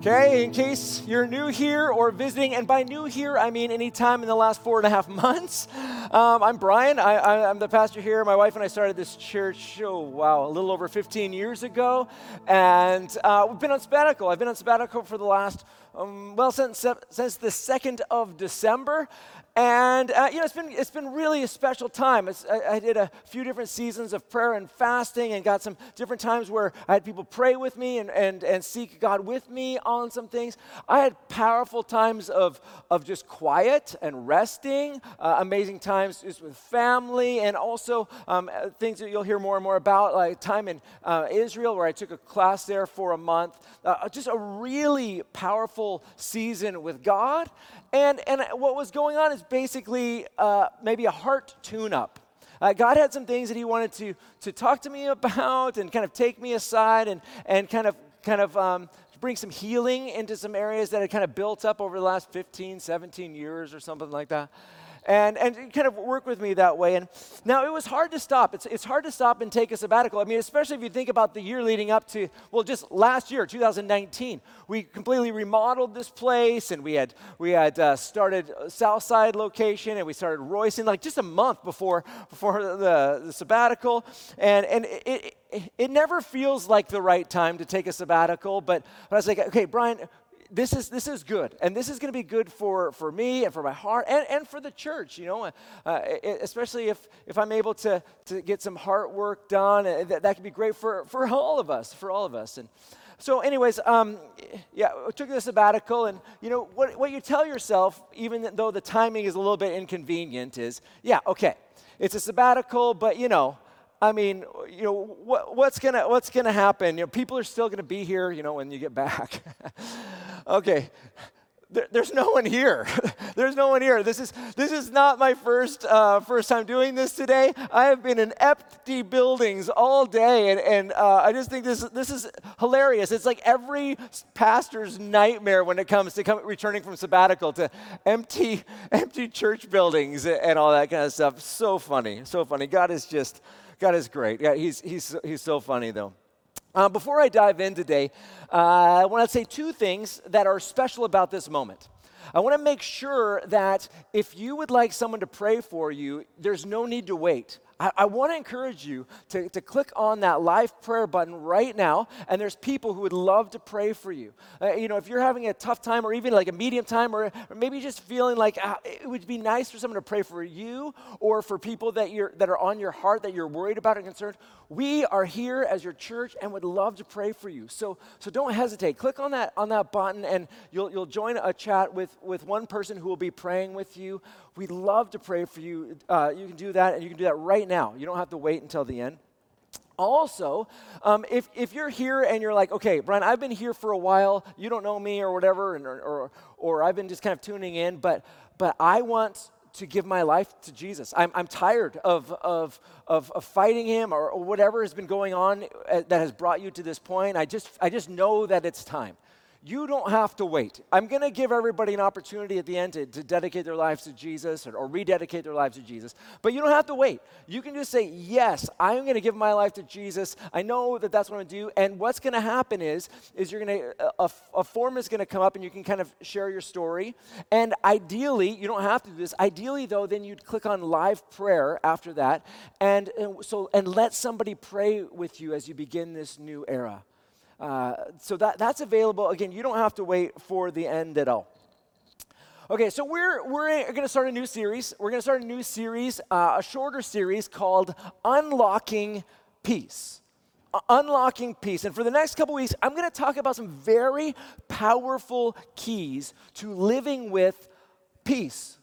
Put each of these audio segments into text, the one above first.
Okay, in case you're new here or visiting, and by new here, I mean any time in the last four and a half months. Um, I'm Brian. I, am the pastor here. My wife and I started this church, oh, wow, a little over 15 years ago. And uh, we've been on sabbatical. I've been on sabbatical for the last, um, well, since, since the 2nd of December. And uh, you know, it's been it's been really a special time. I, I, did a few different seasons of prayer and fasting, and got some different times where I had people pray with me and and and seek God with me on some things. I had powerful times of of just quiet and resting. Uh, amazing times just with family, and also um, uh, things that you'll hear more and more about, like time in uh, Israel where I took a class there for a month. Uh, just a really powerful season with God. And, and what was going on is basically uh, maybe a heart tune up. Uh, God had some things that He wanted to, to talk to me about and kind of take me aside and, and kind of, kind of um, bring some healing into some areas that had kind of built up over the last 15, 17 years or something like that and, and kind of work with me that way. And now it was hard to stop. It's, it's hard to stop and take a sabbatical. I mean, especially if you think about the year leading up to, well, just last year, 2019. We completely remodeled this place and we had, we had uh, started Southside location and we started Royston like just a month before, before the, the sabbatical. And, and it, it, it never feels like the right time to take a sabbatical, but, but I was like, okay, Brian, this is this is good and this is going to be good for for me and for my heart and, and for the church you know uh, uh especially if if i'm able to to get some heart work done uh, that, that could be great for for all of us for all of us and so anyways um, yeah I took this sabbatical and you know what, what you tell yourself even though the timing is a little bit inconvenient is yeah okay it's a sabbatical but you know I mean, you know, what, what's gonna what's gonna happen? You know, people are still gonna be here, you know, when you get back. okay, there, there's no one here. there's no one here. This is this is not my first uh, first time doing this today. I have been in empty buildings all day, and, and uh, I just think this this is hilarious. It's like every pastor's nightmare when it comes to come, returning from sabbatical to empty empty church buildings and all that kind of stuff. So funny, so funny. God is just God is great. Yeah, he's, he's, he's so funny, though. Uh, before I dive in today, uh, I want to say two things that are special about this moment. I want to make sure that if you would like someone to pray for you, there's no need to wait. I, I want to encourage you to, to click on that live prayer button right now, and there's people who would love to pray for you. Uh, you know, if you're having a tough time or even like a medium time, or, or maybe just feeling like uh, it would be nice for someone to pray for you or for people that, you're, that are on your heart that you're worried about and concerned, we are here as your church and would love to pray for you. So, so don't hesitate. Click on that, on that button, and you'll, you'll join a chat with, with one person who will be praying with you. We'd love to pray for you. Uh, you can do that, and you can do that right now. You don't have to wait until the end. Also, um, if, if you're here and you're like, okay, Brian, I've been here for a while, you don't know me or whatever, and, or, or, or I've been just kind of tuning in, but, but I want to give my life to Jesus. I'm, I'm tired of, of, of, of fighting him or, or, whatever has been going on uh, that has brought you to this point. I just, I just know that it's time you don't have to wait. I'm going to give everybody an opportunity at the end to, to dedicate their lives to Jesus or, or, rededicate their lives to Jesus. But you don't have to wait. You can just say, Yes, I'm going to give my life to Jesus. I know that that's what I'm going to do. And what's going to happen is, is you're going to, a, a form is going to come up and you can kind of share your story. And ideally, you don't have to do this. Ideally, though, then you'd click on live prayer after that. And, and so, and let somebody pray with you as you begin this new era. Uh, so that, that's available. Again, you don't have to wait for the end at all. Okay, so we're, we're going to start a new series. We're going to start a new series, uh, a shorter series called Unlocking Peace. Uh, unlocking peace. And for the next couple weeks, I'm going to talk about some very powerful keys to living with peace,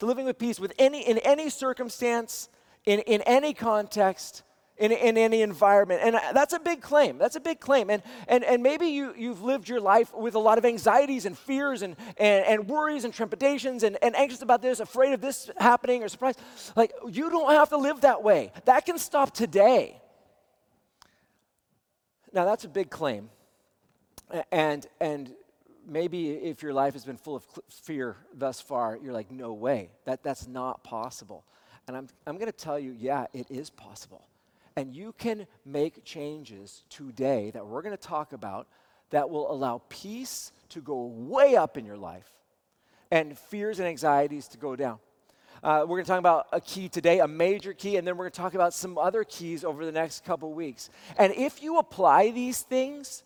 to living with peace with any, in any circumstance, in, in any context, in, in any environment. And uh, that's a big claim. That's a big claim. And, and, and maybe you, you've lived your life with a lot of anxieties and fears and, and, and worries and trepidations and, and anxious about this, afraid of this happening or surprised. Like, you don't have to live that way. That can stop today. Now, that's a big claim. And, and maybe if your life has been full of fear thus far, you're like, no way. That, that's not possible. And I'm, I'm going to tell you, yeah, it is possible. And you can make changes today that we're going to talk about that will allow peace to go way up in your life and fears and anxieties to go down. Uh, we're going to talk about a key today, a major key, and then we're going to talk about some other keys over the next couple weeks. And if you apply these things,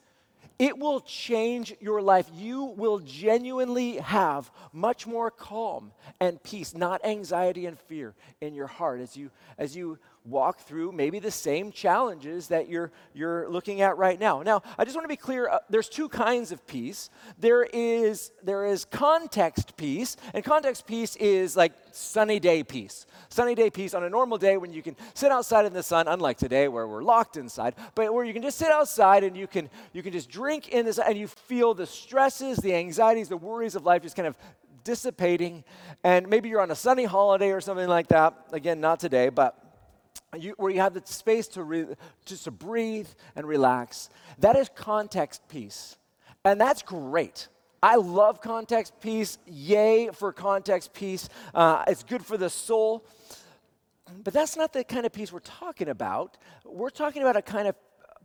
it will change your life. You will genuinely have much more calm and peace, not anxiety and fear in your heart as you as you walk through maybe the same challenges that you're, you're looking at right now. Now, I just want to be clear uh, there's two kinds of peace. There is, there is context peace, and context peace is like sunny day peace. Sunny day peace on a normal day when you can sit outside in the sun, unlike today where we're locked inside, but where you can just sit outside and you can, you can just drink in this and you feel the stresses, the anxieties, the worries of life just kind of dissipating. And maybe you're on a sunny holiday or something like that. Again, not today, but you, where you have the space to re, just to breathe and relax. That is context peace, and that's great. I love context peace. Yay for context peace. Uh, it's good for the soul. But that's not the kind of peace we're talking about. We're talking about a kind of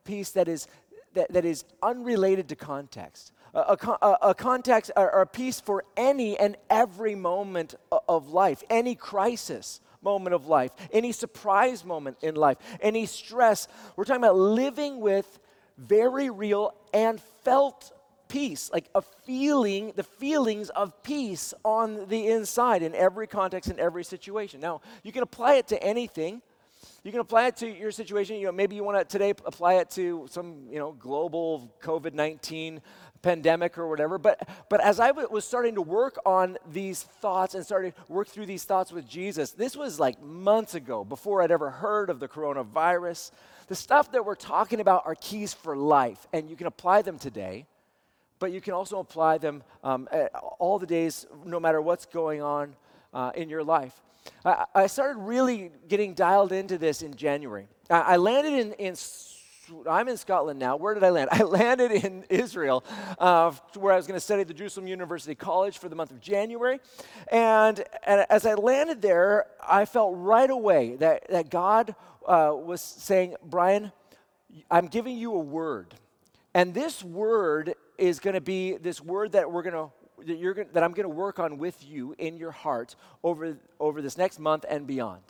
peace that is that, that is unrelated to context. A, a, a context or a peace for any and every moment of life, any crisis moment of life, any surprise moment in life, any stress. We're talking about living with very real and felt peace, like a feeling, the feelings of peace on the inside in every context, in every situation. Now, you can apply it to anything. You can apply it to your situation. You know, maybe you want to today apply it to some, you know, global COVID 19 pandemic or whatever. But, but as I w- was starting to work on these thoughts and started to work through these thoughts with Jesus, this was like months ago before I'd ever heard of the coronavirus. The stuff that we're talking about are keys for life, and you can apply them today, but you can also apply them um, all the days, no matter what's going on uh, in your life. I, I, started really getting dialed into this in January. I, I landed in, in I'm in Scotland now. Where did I land? I landed in Israel, uh, where I was going to study at the Jerusalem University College for the month of January. And, and as I landed there, I felt right away that, that God uh, was saying, Brian, I'm giving you a word. And this word is going to be this word that we're going to that, you're gonna, that I'm going to work on with you in your heart over, over this next month and beyond.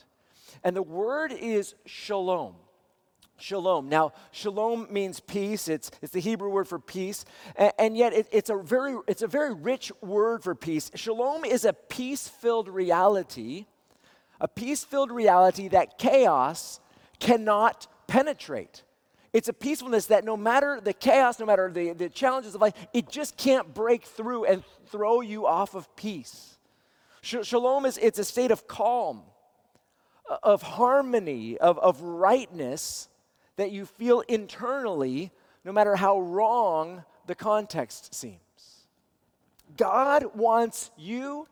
And the word is shalom shalom. Now, shalom means peace. It's, it's the Hebrew word for peace. And, and yet, it, it's, a very, it's a very rich word for peace. Shalom is a peace filled reality, a peace filled reality that chaos cannot penetrate. It's a peacefulness that no matter the chaos, no matter the, the challenges of life, it just can't break through and throw you off of peace. Shalom is it's a state of calm, of harmony, of, of rightness that you feel internally, no matter how wrong the context seems. God wants you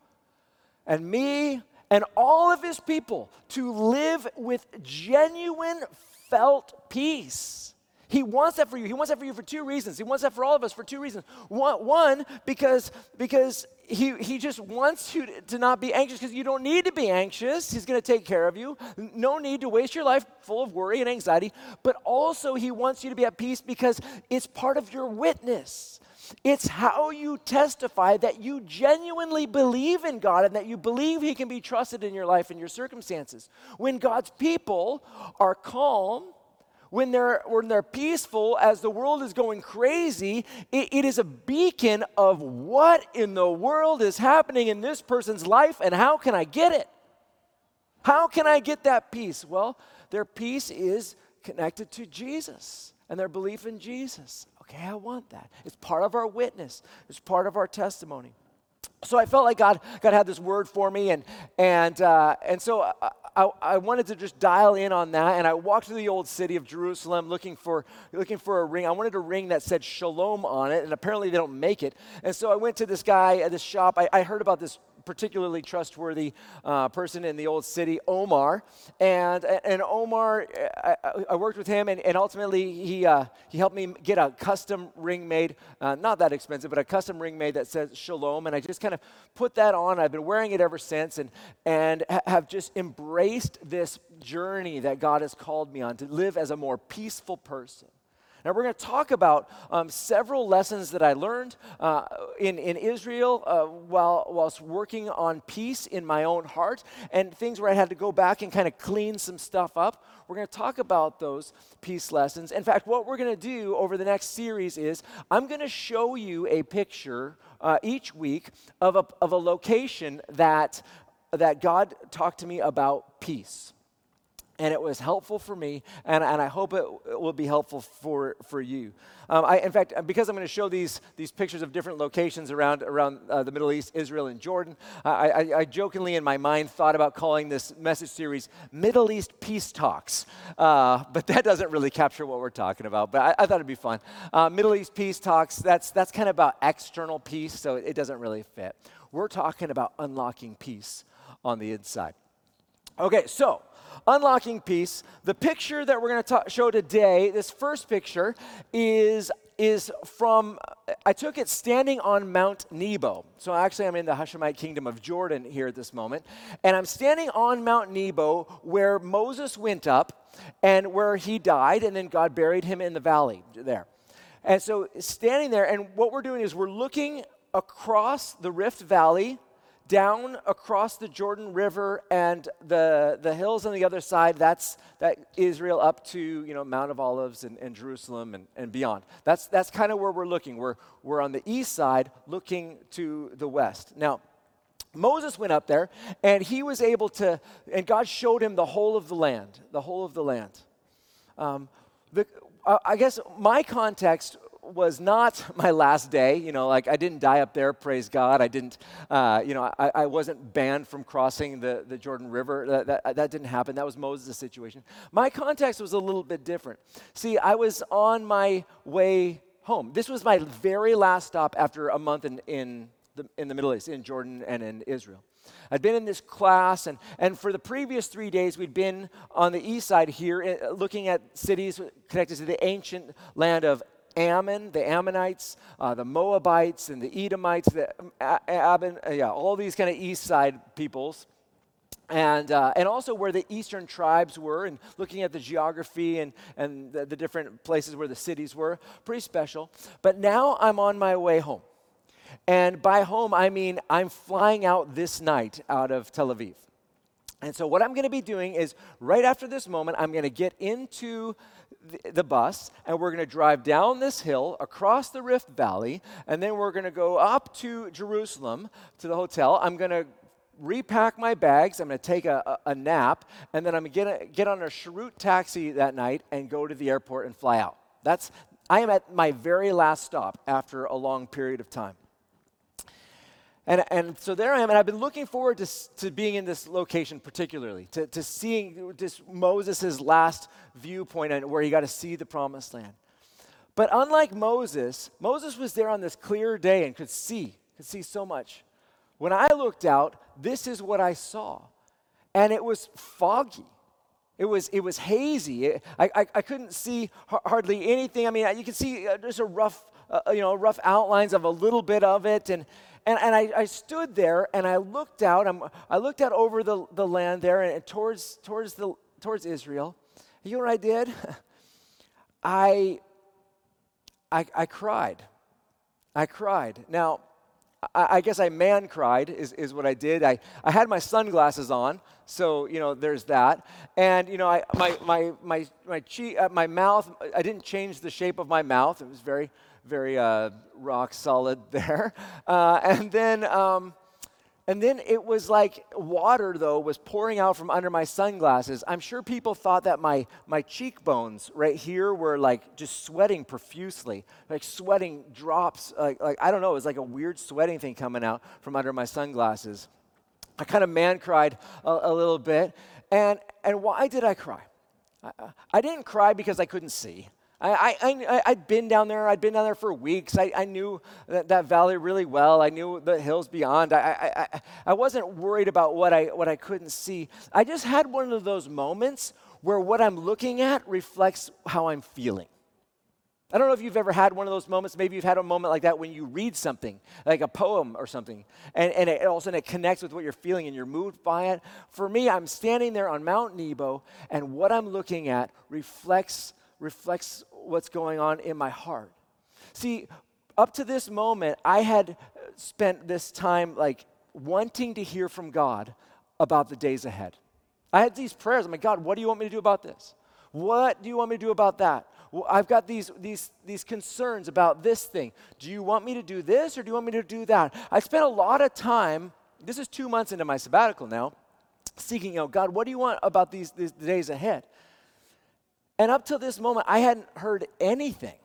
and me and all of his people to live with genuine felt peace. He wants that for you. He wants that for you for two reasons. He wants that for all of us for two reasons. One, because, because he, he just wants you to, to not be anxious because you don't need to be anxious. He's going to take care of you. No need to waste your life full of worry and anxiety. But also, he wants you to be at peace because it's part of your witness. It's how you testify that you genuinely believe in God and that you believe He can be trusted in your life and your circumstances. When God's people are calm, when they're, when they're peaceful as the world is going crazy, it, it is a beacon of what in the world is happening in this person's life and how can I get it? How can I get that peace? Well, their peace is connected to Jesus and their belief in Jesus. Okay, I want that. It's part of our witness, it's part of our testimony. So I felt like God, God had this word for me, and, and, uh, and so I, I, wanted to just dial in on that. And I walked through the old city of Jerusalem looking for, looking for a ring. I wanted a ring that said shalom on it, and apparently they don't make it. And so I went to this guy at this shop. I, I heard about this particularly trustworthy uh, person in the old city, Omar. And, and Omar, I, I worked with him, and, and ultimately he, uh, he helped me get a custom ring made, uh, not that expensive, but a custom ring made that says Shalom. And I just kind of put that on. I've been wearing it ever since and, and have just embraced this journey that God has called me on to live as a more peaceful person. Now, we're going to talk about um, several lessons that I learned uh, in, in Israel uh, while, whilst working on peace in my own heart and things where I had to go back and kind of clean some stuff up. We're going to talk about those peace lessons. In fact, what we're going to do over the next series is I'm going to show you a picture uh, each week of a, of a location that, that God talked to me about peace and it was helpful for me, and, and I hope it, it will be helpful for, for you. Um, I, in fact, because I'm going to show these, these pictures of different locations around, around uh, the Middle East, Israel, and Jordan, I, I, I, jokingly in my mind thought about calling this message series Middle East Peace Talks, uh, but that doesn't really capture what we're talking about, but I, I thought it'd be fun. Uh, Middle East Peace Talks, that's, that's kind of about external peace, so it, it doesn't really fit. We're talking about unlocking peace on the inside. Okay, so unlocking peace. The picture that we're going to show today, this first picture, is is from I took it standing on Mount Nebo. So actually, I'm in the Hashemite kingdom of Jordan here at this moment, and I'm standing on Mount Nebo where Moses went up and where he died, and then God buried him in the valley there. And so standing there, and what we're doing is we're looking across the Rift Valley down across the Jordan River and the, the hills on the other side, that's that Israel up to you know Mount of Olives and, and Jerusalem and, and beyond. That's, that's kind of where we're looking. We're, we're on the east side looking to the west. Now, Moses went up there and he was able to, and God showed him the whole of the land, the whole of the land. Um, the, I guess my context was not my last day. You know, like I didn't die up there, praise God. I didn't, uh, you know, I, I, wasn't banned from crossing the, the Jordan River. That, that, that didn't happen. That was Moses' situation. My context was a little bit different. See, I was on my way home. This was my very last stop after a month in, in, the, in the Middle East, in Jordan and in Israel. I'd been in this class, and, and for the previous three days, we'd been on the east side here uh, looking at cities connected to the ancient land of Ammon, the Ammonites, uh, the Moabites, and the Edomites, the Aben, uh, yeah, all these kind of east side peoples. And, uh, and also where the eastern tribes were, and looking at the geography and, and the, the different places where the cities were, pretty special. But now I'm on my way home. And by home, I mean I'm flying out this night out of Tel Aviv. And so, what I'm going to be doing is right after this moment, I'm going to get into the, bus and we're going to drive down this hill across the Rift Valley, and then we're going to go up to Jerusalem to the hotel. I'm going to repack my bags. I'm going to take a, a, nap, and then I'm going to get on a Sherut taxi that night and go to the airport and fly out. That's I am at my very last stop after a long period of time. And, and so there I am, and I've been looking forward to, to being in this location particularly, to, to seeing this Moses' last viewpoint and where he got to see the promised land. But unlike Moses, Moses was there on this clear day and could see, could see so much. When I looked out, this is what I saw. And it was foggy. It was, it was hazy. It, I, I, I, couldn't see hardly anything. I mean, you can see uh, just a rough, uh, you know, rough outlines of a little bit of it. And, and, and I, I, stood there and I looked out. I'm, i looked out over the, the land there and, and towards, towards, the, towards Israel. You know what I did? I, I, I cried. I cried. Now, I, I, guess I man cried is, is what I did. I, I had my sunglasses on, so you know there's that. And you know I, my my my my uh, my mouth. I didn't change the shape of my mouth. It was very very uh, rock solid there. Uh, and then, um, and then it was like water, though, was pouring out from under my sunglasses. I'm sure people thought that my, my cheekbones right here were like just sweating profusely, like sweating drops. Like, like I don't know, it was like a weird sweating thing coming out from under my sunglasses. I kind of man cried a, a little bit. And, and why did I cry? I, I didn't cry because I couldn't see. I, I, I, had been down there. I'd been down there for weeks. I, I knew that, that valley really well. I knew the hills beyond. I, I, I, wasn't worried about what I, what I couldn't see. I just had one of those moments where what I'm looking at reflects how I'm feeling. I don't know if you've ever had one of those moments. Maybe you've had a moment like that when you read something, like a poem or something, and, and it, all of a sudden it connects with what you're feeling and you're moved by it. For me, I'm standing there on Mount Nebo, and what I'm looking at reflects reflects what's going on in my heart. See, up to this moment, I had spent this time like wanting to hear from God about the days ahead. I had these prayers. I'm like, God, what do you want me to do about this? What do you want me to do about that? Well, I've got these, these, these concerns about this thing. Do you want me to do this or do you want me to do that? I spent a lot of time, this is two months into my sabbatical now, seeking out God, what do you want about these, these days ahead? And up till this moment, I hadn't heard anything.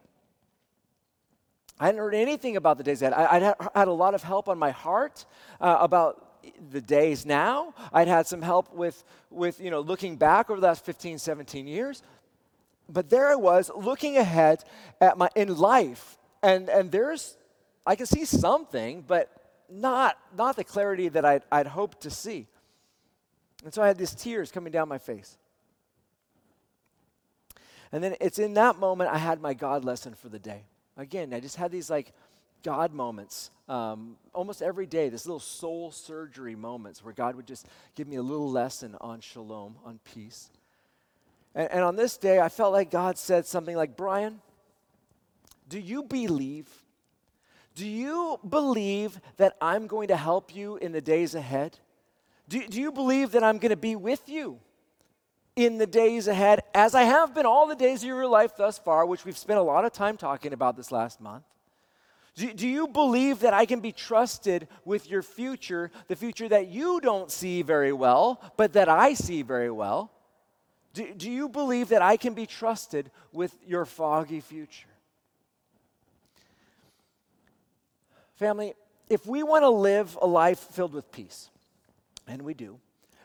I hadn't heard anything about the days ahead. I, would had a lot of help on my heart uh, about the days now. I'd had some help with, with you know, looking back over the last 15, 17 years. But there I was looking ahead at my in life, and, and there's, I can see something, but not, not the clarity that I'd, I'd hoped to see. And so I had these tears coming down my face. And then it's in that moment I had my God lesson for the day. Again, I just had these like God moments um, almost every day, this little soul surgery moments where God would just give me a little lesson on shalom, on peace. And, and on this day, I felt like God said something like, Brian, do you believe? Do you believe that I'm going to help you in the days ahead? Do, do you believe that I'm going to be with you? In the days ahead, as I have been all the days of your life thus far, which we've spent a lot of time talking about this last month? Do, do, you believe that I can be trusted with your future, the future that you don't see very well, but that I see very well? Do, do you believe that I can be trusted with your foggy future? Family, if we want to live a life filled with peace, and we do,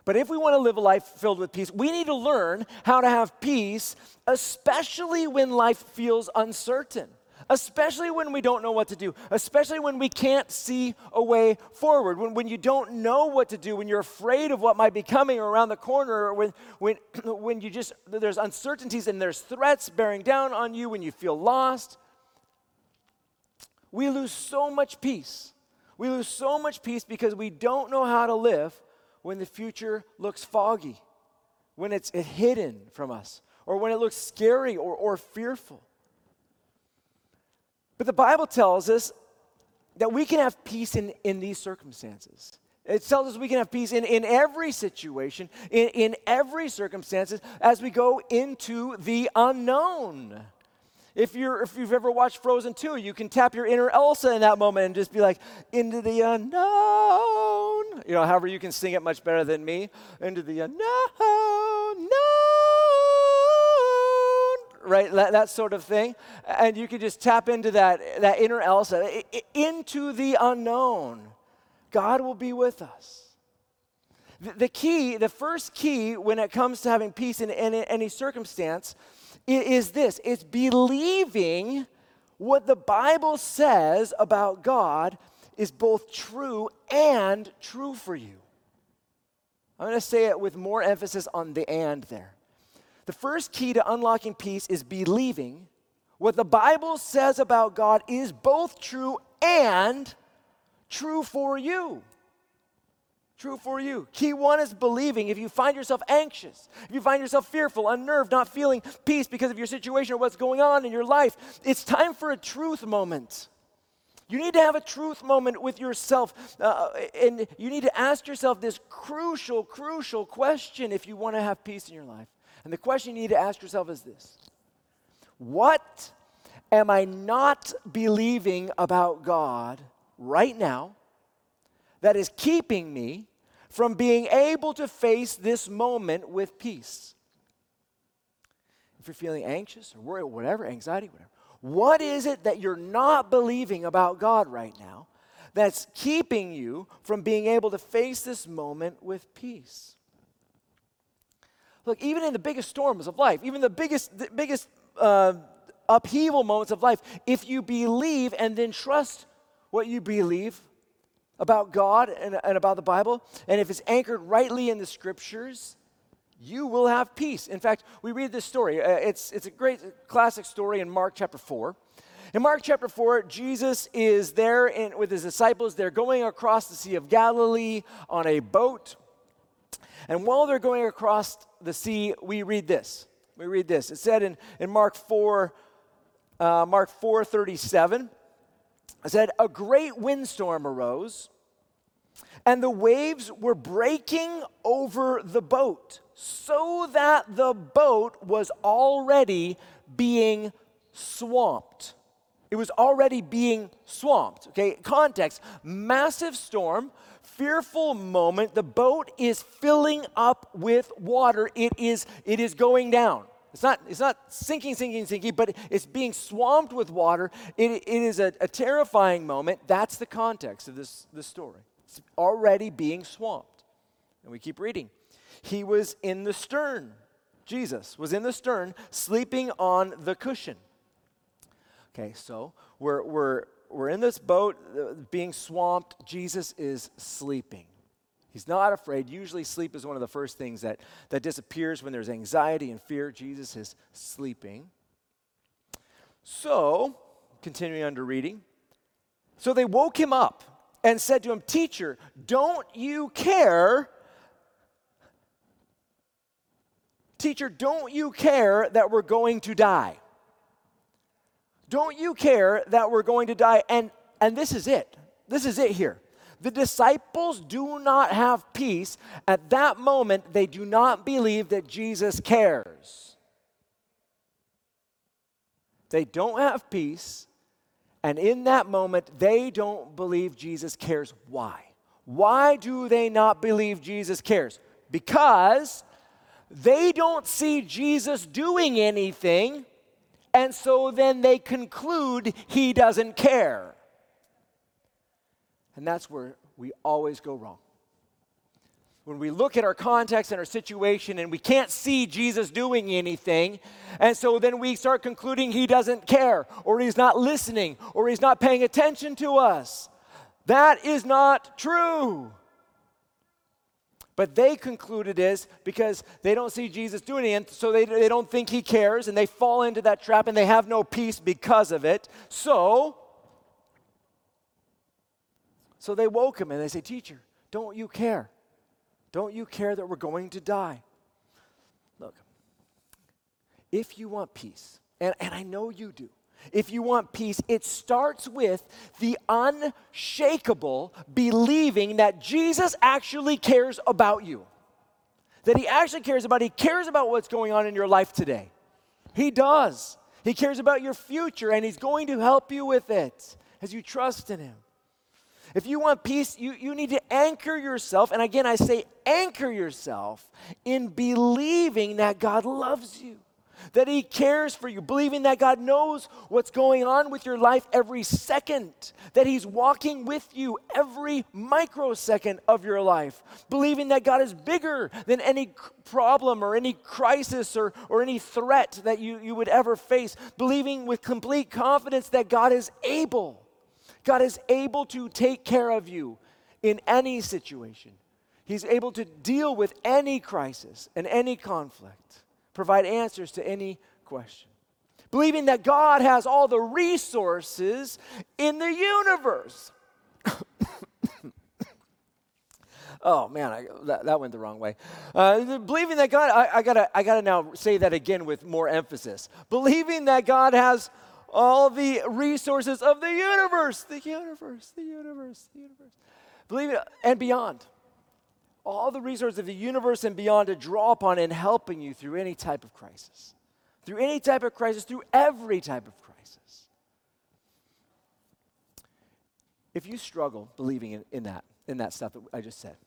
but if we want to live a life filled with peace, we need to learn how to have peace, especially when life feels uncertain, especially when we don't know what to do, especially when we can't see a way forward, when, when you don't know what to do, when you're afraid of what might be coming around the corner, or when, when, when you just, there's uncertainties and there's threats bearing down on you, when you feel lost. We lose so much peace. We lose so much peace because we don't know how to live when the future looks foggy, when it's hidden from us, or when it looks scary or, or fearful. But the Bible tells us that we can have peace in, in these circumstances. It tells us we can have peace in, in every situation, in, in every circumstances, as we go into the unknown. If, you're, if you've ever watched Frozen 2, you can tap your inner Elsa in that moment and just be like, into the unknown. You know, however, you can sing it much better than me. Into the unknown, known. Right? That, that sort of thing. And you can just tap into that, that inner Elsa, into the unknown. God will be with us. The, key, the first key when it comes to having peace in, in any circumstance, is this it's believing what the Bible says about God is both true and true for you. I'm going to say it with more emphasis on the and there. The first key to unlocking peace is believing what the Bible says about God is both true and true for you. True for you. Key one is believing. If you find yourself anxious, if you find yourself fearful, unnerved, not feeling peace because of your situation or what's going on in your life, it's time for a truth moment. You need to have a truth moment with yourself. Uh, and you need to ask yourself this crucial, crucial question if you want to have peace in your life. And the question you need to ask yourself is this What am I not believing about God right now? that is keeping me from being able to face this moment with peace. If you're feeling anxious or worried, or whatever, anxiety, whatever, what is it that you're not believing about God right now that's keeping you from being able to face this moment with peace? Look, even in the biggest storms of life, even the biggest, the biggest uh, upheaval moments of life, if you believe and then trust what you believe, about God and, and about the Bible, and if it's anchored rightly in the scriptures, you will have peace. In fact, we read this story. Uh, it's, it's a great classic story in Mark chapter 4. In Mark chapter 4, Jesus is there in, with his disciples. They're going across the Sea of Galilee on a boat. And while they're going across the sea, we read this. We read this. It said in, in Mark 4 uh, Mark 4:37 said, "A great windstorm arose, and the waves were breaking over the boat, so that the boat was already being swamped." It was already being swamped. Okay, context massive storm, fearful moment. The boat is filling up with water. It is, it is going down. It's not, it's not sinking, sinking, sinking, but it's being swamped with water. It, it is a, a terrifying moment. That's the context of this, this story. It's already being swamped. And we keep reading. He was in the stern. Jesus was in the stern, sleeping on the cushion. Okay, so we're, we're, we're in this boat uh, being swamped. Jesus is sleeping. He's not afraid. Usually, sleep is one of the first things that, that disappears when there's anxiety and fear. Jesus is sleeping. So, continuing under reading. So they woke him up and said to him, Teacher, don't you care? Teacher, don't you care that we're going to die? Don't you care that we're going to die? And, and this is it. This is it here. The disciples do not have peace. At that moment, they do not believe that Jesus cares. They don't have peace. And in that moment, they don't believe Jesus cares. Why? Why do they not believe Jesus cares? Because they don't see Jesus doing anything and so then they conclude he doesn't care. And that's where we always go wrong. When we look at our context and our situation and we can't see Jesus doing anything, and so then we start concluding he doesn't care, or he's not listening, or he's not paying attention to us. That is not true. But they conclude it is because they don't see Jesus doing it, so they, they don't think he cares, and they fall into that trap and they have no peace because of it. So, so they woke him and they say, Teacher, don't you care? Don't you care that we're going to die? Look, if you want peace, and, and I know you do, if you want peace, it starts with the unshakable believing that Jesus actually cares about you. That he actually cares about, he cares about what's going on in your life today. He does. He cares about your future and he's going to help you with it as you trust in him. If you want peace, you, you need to anchor yourself, and again, I say anchor yourself in believing that God loves you that He cares for you, believing that God knows what's going on with your life every second, that He's walking with you every microsecond of your life, believing that God is bigger than any problem or any crisis or, or any threat that you, you would ever face, believing with complete confidence that God is able. God is able to take care of you in any situation. He's able to deal with any crisis and any conflict provide answers to any question. Believing that God has all the resources in the universe. oh man, I, that, that, went the wrong way. Uh, believing that God, I, I, gotta, I gotta now say that again with more emphasis. Believing that God has all the resources of the universe, the universe, the universe, the universe. Believe it and beyond all the resources of the universe and beyond to draw upon in helping you through any type of crisis. Through any type of crisis, through every type of crisis. If you struggle believing in, in that, in that stuff that I just said,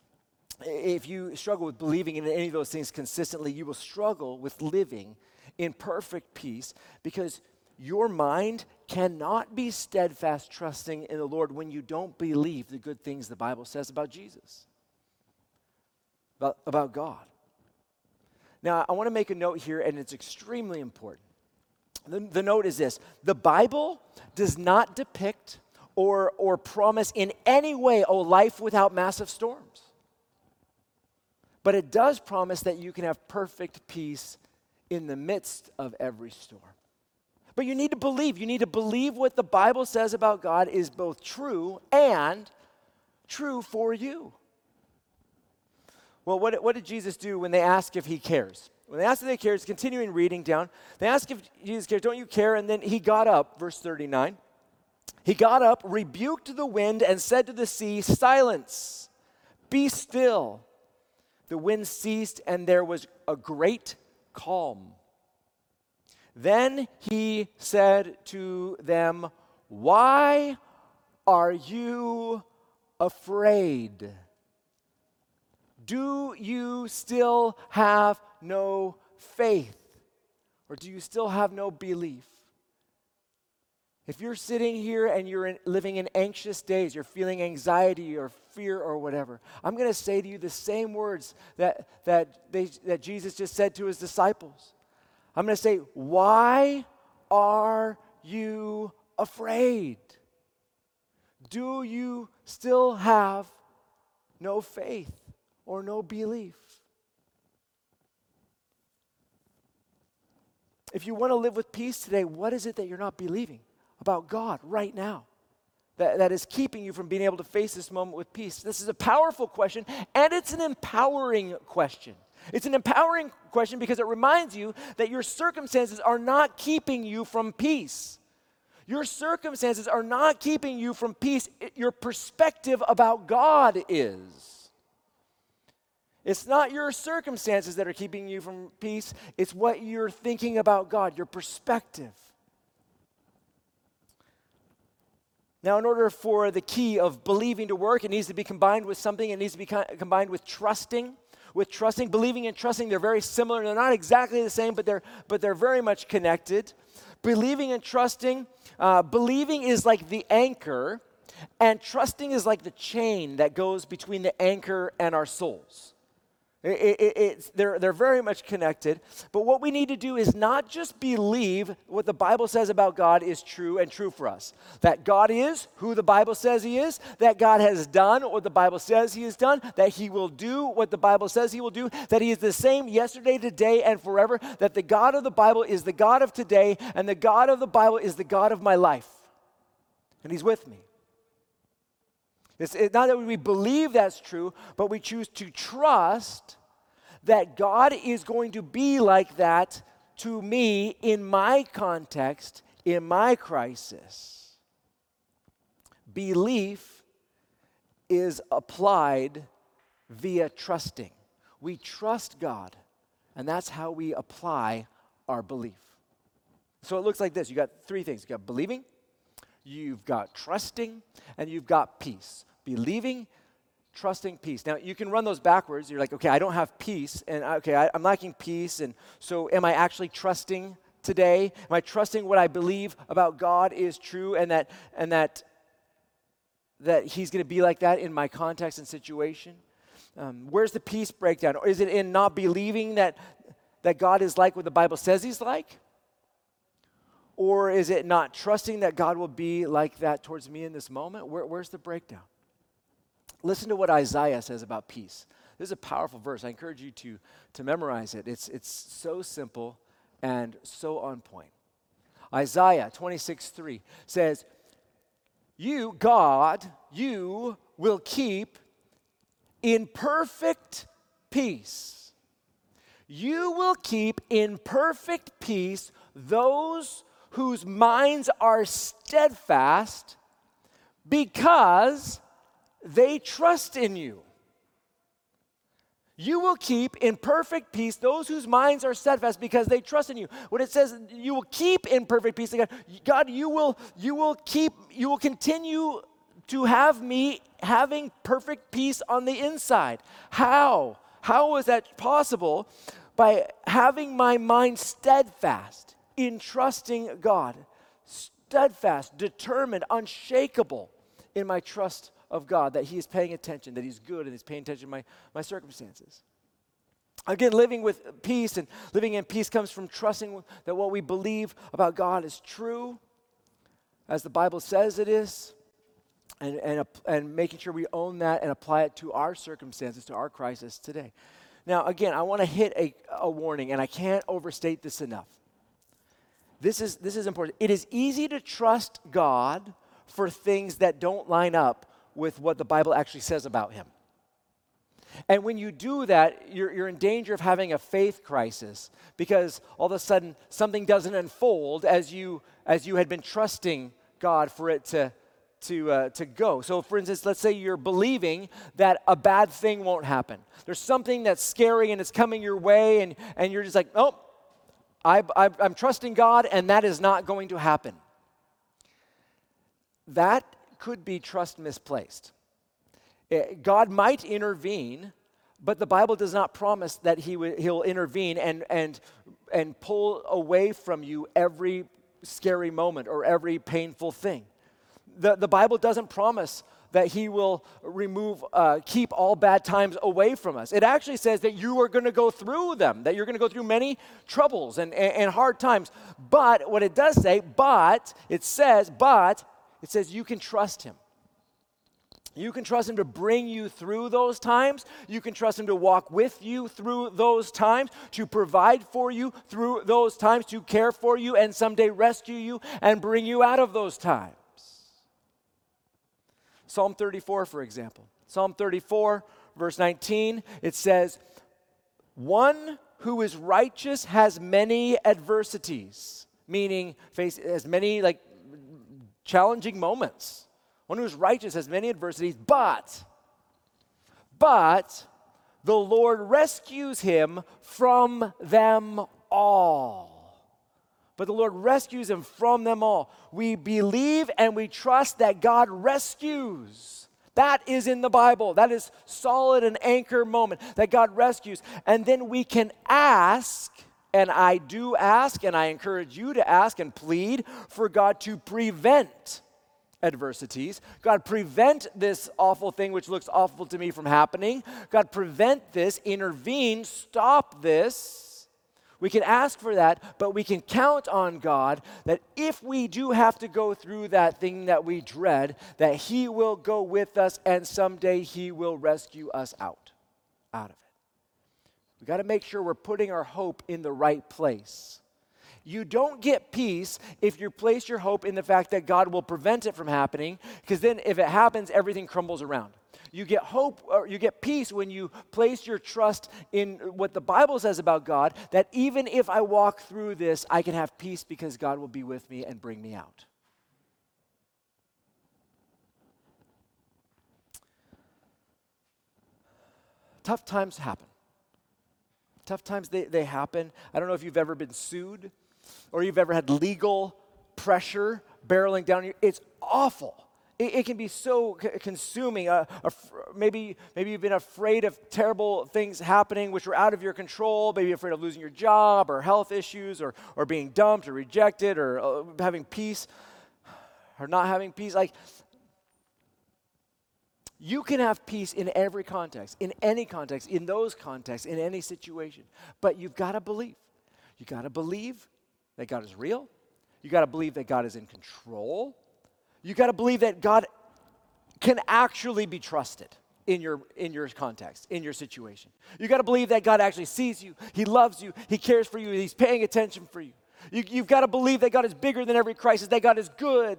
if you struggle with believing in any of those things consistently, you will struggle with living in perfect peace because your mind cannot be steadfast trusting in the Lord when you don't believe the good things the Bible says about Jesus about, about God. Now, I want to make a note here, and it's extremely important. The, the note is this the Bible does not depict or, or promise in any way a life without massive storms. But it does promise that you can have perfect peace in the midst of every storm. But you need to believe. You need to believe what the Bible says about God is both true and true for you. Well, what, what did Jesus do when they ask if he cares? When they asked if they cared, continuing reading down, they asked if Jesus cared, don't you care? And then he got up, verse 39. He got up, rebuked the wind, and said to the sea, Silence, be still. The wind ceased, and there was a great calm. Then he said to them, Why are you afraid? Do you still have no faith? Or do you still have no belief? If you're sitting here and you're in, living in anxious days, you're feeling anxiety or fear or whatever, I'm going to say to you the same words that, that, they, that Jesus just said to his disciples. I'm going to say, Why are you afraid? Do you still have no faith or no belief? If you want to live with peace today, what is it that you're not believing? about God right now that, that is keeping you from being able to face this moment with peace? This is a powerful question, and it's an empowering question. It's an empowering question because it reminds you that your circumstances are not keeping you from peace. Your circumstances are not keeping you from peace. Your perspective about God is. It's not your circumstances that are keeping you from peace, it's what you're thinking about God, your perspective. Now, in order for the key of believing to work, it needs to be combined with something. It needs to be co- combined with trusting. With trusting, believing and trusting, they're very similar. They're not exactly the same, but they're, but they're very much connected. Believing and trusting, uh, believing is like the anchor, and trusting is like the chain that goes between the anchor and our souls. It, it, they're, they're very much connected. But what we need to do is not just believe what the Bible says about God is true and true for us. That God is who the Bible says He is, that God has done what the Bible says He has done, that He will do what the Bible says He will do, that He is the same yesterday, today, and forever, that the God of the Bible is the God of today, and the God of the Bible is the God of my life. And He's with me. It's not that we believe that's true, but we choose to trust that God is going to be like that to me in my context, in my crisis. Belief is applied via trusting. We trust God, and that's how we apply our belief. So it looks like this you got three things you got believing, you've got trusting, and you've got peace believing, trusting, peace. Now, you can run those backwards. You're like, okay, I don't have peace, and okay, I, am lacking peace, and so am I actually trusting today? Am I trusting what I believe about God is true, and that and that that He's going to be like that in my context and situation? Um, where's the peace breakdown? Or is it in not believing that that God is like what the Bible says He's like? Or is it not trusting that God will be like that towards me in this moment? Where, where's the breakdown? Listen to what Isaiah says about peace. This is a powerful verse. I encourage you to, to memorize it. It's, it's so simple and so on point. Isaiah 26 3 says, You, God, you will keep in perfect peace. You will keep in perfect peace those whose minds are steadfast because they trust in you. You will keep in perfect peace those whose minds are steadfast because they trust in you. When it says you will keep in perfect peace, God, God, you will you will keep you will continue to have me having perfect peace on the inside. How? How is that possible? By having my mind steadfast in trusting God. Steadfast, determined, unshakable in my trust of God, that He is paying attention, that He's good and He's paying attention to my, my circumstances. Again, living with peace and living in peace comes from trusting that what we believe about God is true, as the Bible says it is, and, and, and making sure we own that and apply it to our circumstances, to our crisis today. Now, again, I want to hit a, a warning, and I can't overstate this enough. This is, this is important. It is easy to trust God for things that don't line up with what the Bible actually says about him. And when you do that, you're, you're in danger of having a faith crisis because all of a sudden something doesn't unfold as you, as you had been trusting God for it to, to, uh, to go. So, for instance, let's say you're believing that a bad thing won't happen. There's something that's scary and it's coming your way, and, and you're just like, oh, I, I, I'm trusting God, and that is not going to happen. That could be trust misplaced. Eh, God might intervene, but the Bible does not promise that he w- He'll intervene and, and, and pull away from you every scary moment or every painful thing. The, the Bible doesn't promise that he will remove, uh, keep all bad times away from us. It actually says that you are going to go through them, that you're going to go through many troubles and, and, and hard times. But what it does say, but, it says, but, it says you can trust him. You can trust Him to bring you through those times. You can trust Him to walk with you through those times, to provide for you through those times, to care for you, and someday rescue you and bring you out of those times. Psalm 34, for example. Psalm 34, verse 19, it says, One who is righteous has many adversities, meaning face has many like challenging moments. One who is righteous has many adversities, but, but the Lord rescues him from them all. But the Lord rescues him from them all. We believe and we trust that God rescues. That is in the Bible. That is solid and anchor moment that God rescues. And then we can ask, and I do ask, and I encourage you to ask and plead for God to prevent adversities. God, prevent this awful thing which looks awful to me from happening. God, prevent this, intervene, stop this. We can ask for that, but we can count on God that if we do have to go through that thing that we dread, that He will go with us and someday He will rescue us out, out of it. We got to make sure we're putting our hope in the right place. You don't get peace if you place your hope in the fact that God will prevent it from happening, because then if it happens, everything crumbles around. You get hope or you get peace when you place your trust in what the Bible says about God, that even if I walk through this, I can have peace because God will be with me and bring me out. Tough times happen. Tough times, they, they happen. I don't know if you've ever been sued or you've ever had legal pressure barreling down you. It's awful. It, it can be so c- consuming. Uh, uh, maybe, maybe you've been afraid of terrible things happening which are out of your control. Maybe afraid of losing your job or health issues or, or being dumped or rejected or uh, having peace or not having peace. Like, you can have peace in every context, in any context, in those contexts, in any situation. But you've got to believe. You got to believe that God is real. You got to believe that God is in control. You got to believe that God can actually be trusted in your in your context, in your situation. You got to believe that God actually sees you. He loves you. He cares for you. He's paying attention for you. you you've got to believe that God is bigger than every crisis, that God is good,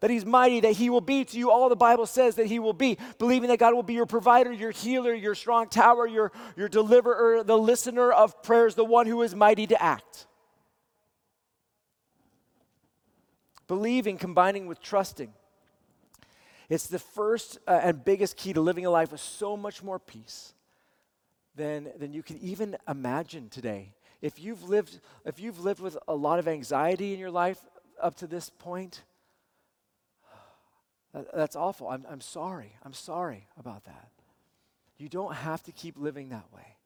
that He's mighty, that He will be to you all the Bible says that He will be. Believing that God will be your provider, your healer, your strong tower, your, your deliverer, the listener of prayers, the one who is mighty to act. Believing combining with trusting. It's the first uh, and biggest key to living a life with so much more peace than, than you can even imagine today. If you've, lived, if you've lived with a lot of anxiety in your life up to this point, that's awful. I'm, I'm sorry. I'm sorry about that. You don't have to keep living that way.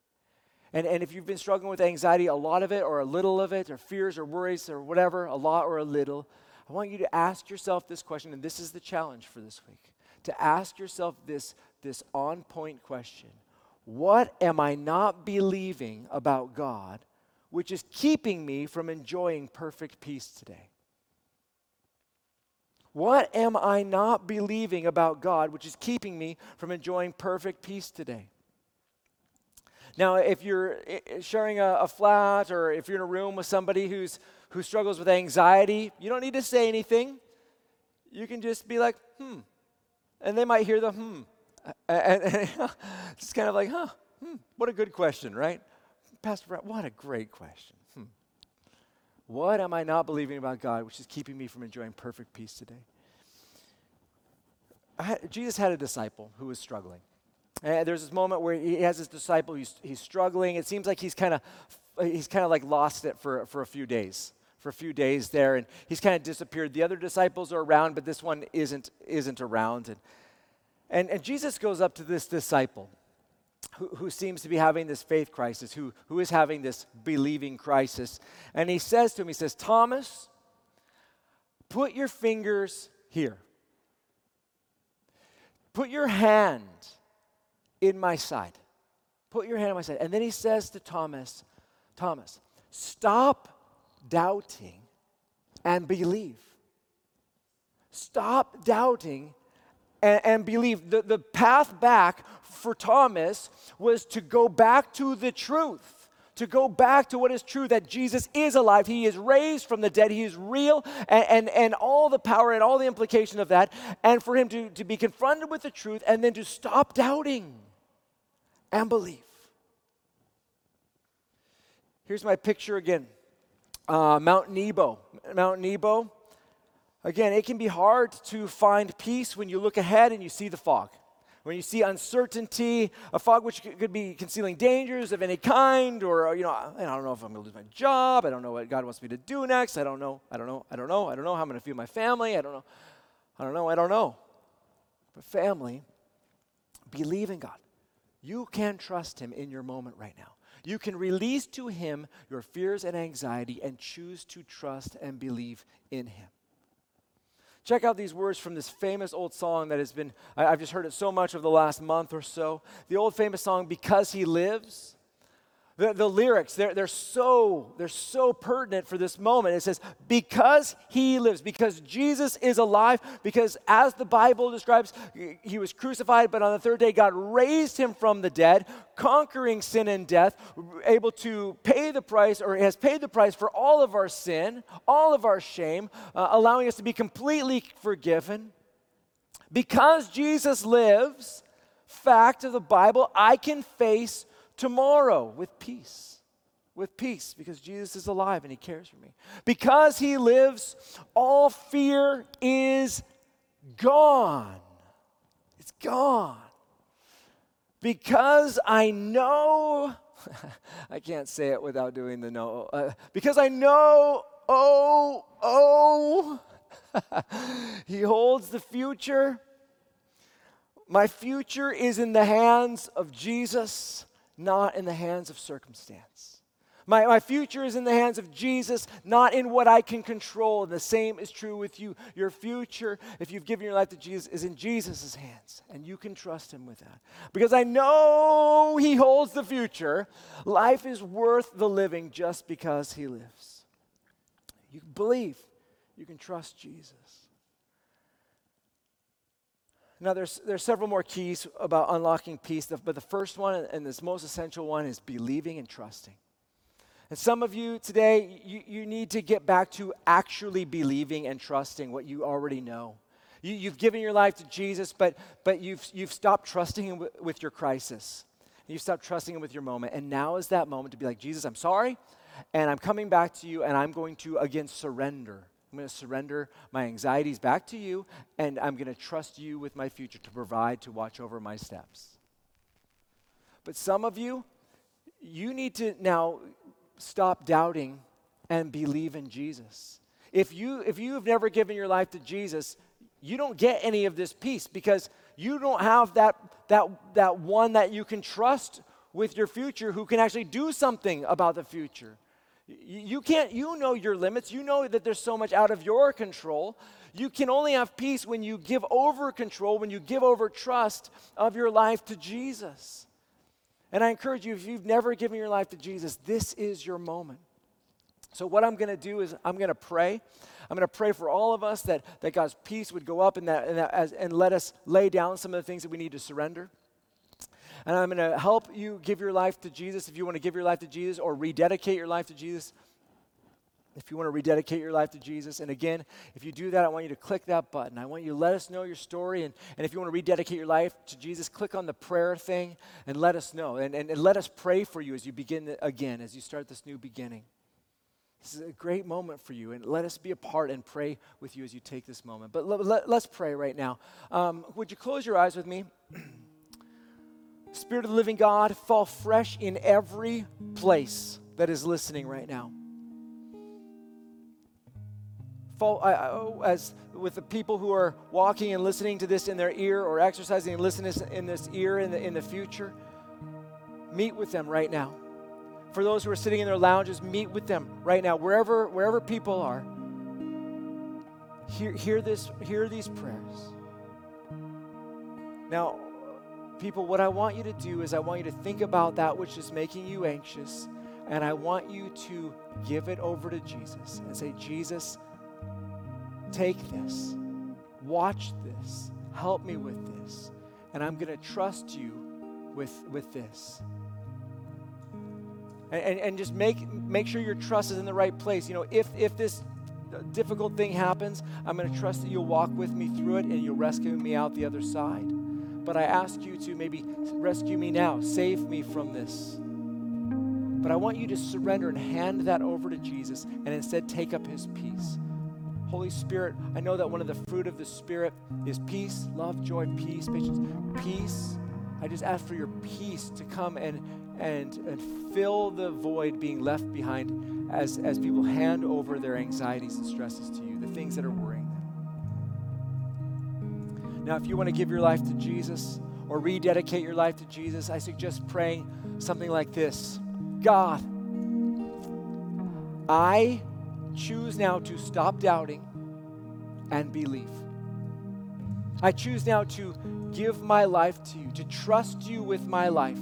And, and if you've been struggling with anxiety, a lot of it, or a little of it, or fears, or worries, or whatever, a lot or a little, I want you to ask yourself this question, and this is the challenge for this week to ask yourself this, this on point question What am I not believing about God, which is keeping me from enjoying perfect peace today? What am I not believing about God, which is keeping me from enjoying perfect peace today? Now, if you're sharing a, a, flat or if you're in a room with somebody who's, who struggles with anxiety, you don't need to say anything. You can just be like, hmm. And they might hear the hmm. And, and it's kind of like, huh, hmm, what a good question, right? Pastor Brett, what a great question. What am I not believing about God, which is keeping me from enjoying perfect peace today? Jesus had a disciple who was struggling. And there's this moment where he has this disciple, he's, he's struggling. It seems like he's kind of he's kind of like lost it for, for a few days for a few days there and he's kind of disappeared the other disciples are around but this one isn't isn't around and and, and jesus goes up to this disciple who, seems to be having this faith crisis who, who is having this believing crisis. And he says to him he says thomas put your fingers here. Put your hand in my side. Put your hand on my side. And then he says to thomas thomas stop doubting and believe. Stop doubting and, and, believe. The, the path back for Thomas was to go back to the truth, to go back to what is true that Jesus is alive. He is raised from the dead. He is real, and, and, and all the power and all the implication of that, and for him to, to be confronted with the truth and then to stop doubting and believe. Here's my picture again uh, Mount Nebo. Mount Nebo. Again, it can be hard to find peace when you look ahead and you see the fog. When you see uncertainty, a fog which could be concealing dangers of any kind, or, uh, you know, I don't know if I'm going to lose my job. I don't know what God wants me to do next. I don't know. I don't know. I don't know. I don't know how I'm going to feed my family. I don't know. I don't know. I don't know. But family, believe in God. You can trust Him in your moment right now. You can release to Him your fears and anxiety and choose to trust and believe in Him. Check out these words from this famous old song that has been, I've just heard it so much over the last month or so. The old famous song, Because He Lives. The, the lyrics, they're, they're, so, they're so pertinent for this moment. It says, because he lives, because Jesus is alive, because as the Bible describes, he was crucified, but on the third day, God raised him from the dead, conquering sin and death, able to pay the price, or has paid the price for all of our sin, all of our shame, uh, allowing us to be completely forgiven. Because Jesus lives, fact of the Bible, I can face tomorrow with peace. With peace, because Jesus is alive and he cares for me. Because he lives, all fear is gone. It's gone. Because I know, I can't say it without doing the no. Uh, because I know, oh, oh, he holds the future. My future is in the hands of Jesus not in the hands of circumstance. My, my future is in the hands of Jesus, not in what I can control. And the same is true with you. Your future, if you've given your life to Jesus, is in Jesus' hands, and you can trust Him with that. Because I know He holds the future. Life is worth the living just because He lives. You believe, you can trust Jesus. Now, there's, there's several more keys about unlocking peace, but the first one and this most essential one is believing and trusting. And some of you today, you, you need to get back to actually believing and trusting what you already know. You, have given your life to Jesus, but, but you've, you've stopped trusting Him with, with your crisis. You've stopped trusting Him with your moment. And now is that moment to be like, Jesus, I'm sorry, and I'm coming back to you, and I'm going to again surrender. I'm going to surrender my anxieties back to you, and I'm going to trust you with my future to provide, to watch over my steps. But some of you, you need to now stop doubting and believe in Jesus. If you if you have never given your life to Jesus, you don't get any of this peace because you don't have that that that one that you can trust with your future who can actually do something about the future. You can't, you know your limits. You know that there's so much out of your control. You can only have peace when you give over control, when you give over trust of your life to Jesus. And I encourage you, if you've never given your life to Jesus, this is your moment. So, what I'm going to do is I'm going to pray. I'm going to pray for all of us that, that God's peace would go up and, that, and, that as, and let us lay down some of the things that we need to surrender. And I'm going to help you give your life to Jesus if you want to give your life to Jesus or rededicate your life to Jesus. if you want to rededicate your life to Jesus. And again, if you do that, I want you to click that button. I want you to let us know your story. And, and if you want to rededicate your life to Jesus, click on the prayer thing and let us know. And, and, and let us pray for you as you begin again, as you start this new beginning. This is a great moment for you, and let us be a part and pray with you as you take this moment. But let, us pray right now. Um, would you close your eyes with me? Spirit of the living God, fall fresh in every place that is listening right now Fall oh, as with the people who are walking and listening to this in their ear or exercising and listening in this ear in the, in the future, meet with them right now. For those who are sitting in their lounges, meet with them right now, wherever, wherever people are. Hear, hear, this, hear these prayers. Now, people, what I want you to do is I want you to think about that which is making you anxious, and I want you to give it over to Jesus and say, Jesus, Take this, watch this, help me with this, and I'm going to trust you with, with this. And, and, and just make, make sure your trust is in the right place. You know, if, if this difficult thing happens, I'm going to trust that you'll walk with me through it and you'll rescue me out the other side. But I ask you to maybe rescue me now, save me from this. But I want you to surrender and hand that over to Jesus and instead take up his peace. Holy Spirit, I know that one of the fruit of the Spirit is peace, love, joy, peace, patience, peace. I just ask for your peace to come and, and, and fill the void being left behind as, as people hand over their anxieties and stresses to you, the things that are worrying. Now, if you want to give your life to Jesus or rededicate your life to Jesus, I suggest praying something like this God, I choose now to stop doubting and believe. I choose now to give my life to you, to trust you with my life,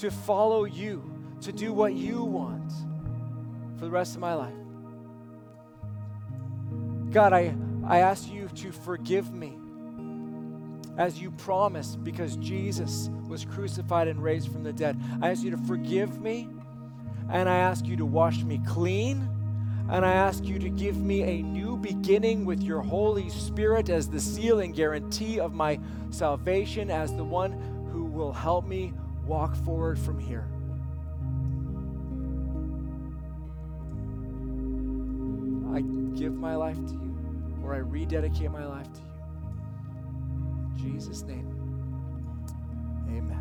to follow you, to do what you want for the rest of my life. God, I, I ask you to forgive me as you promised because Jesus was crucified and raised from the dead. I ask you to forgive me and I ask you to wash me clean and I ask you to give me a new beginning with your Holy Spirit as the seal and guarantee of my salvation, as the one who will help me walk forward from here. I give my life to you, or I rededicate my life to you. Jesus' name, amen.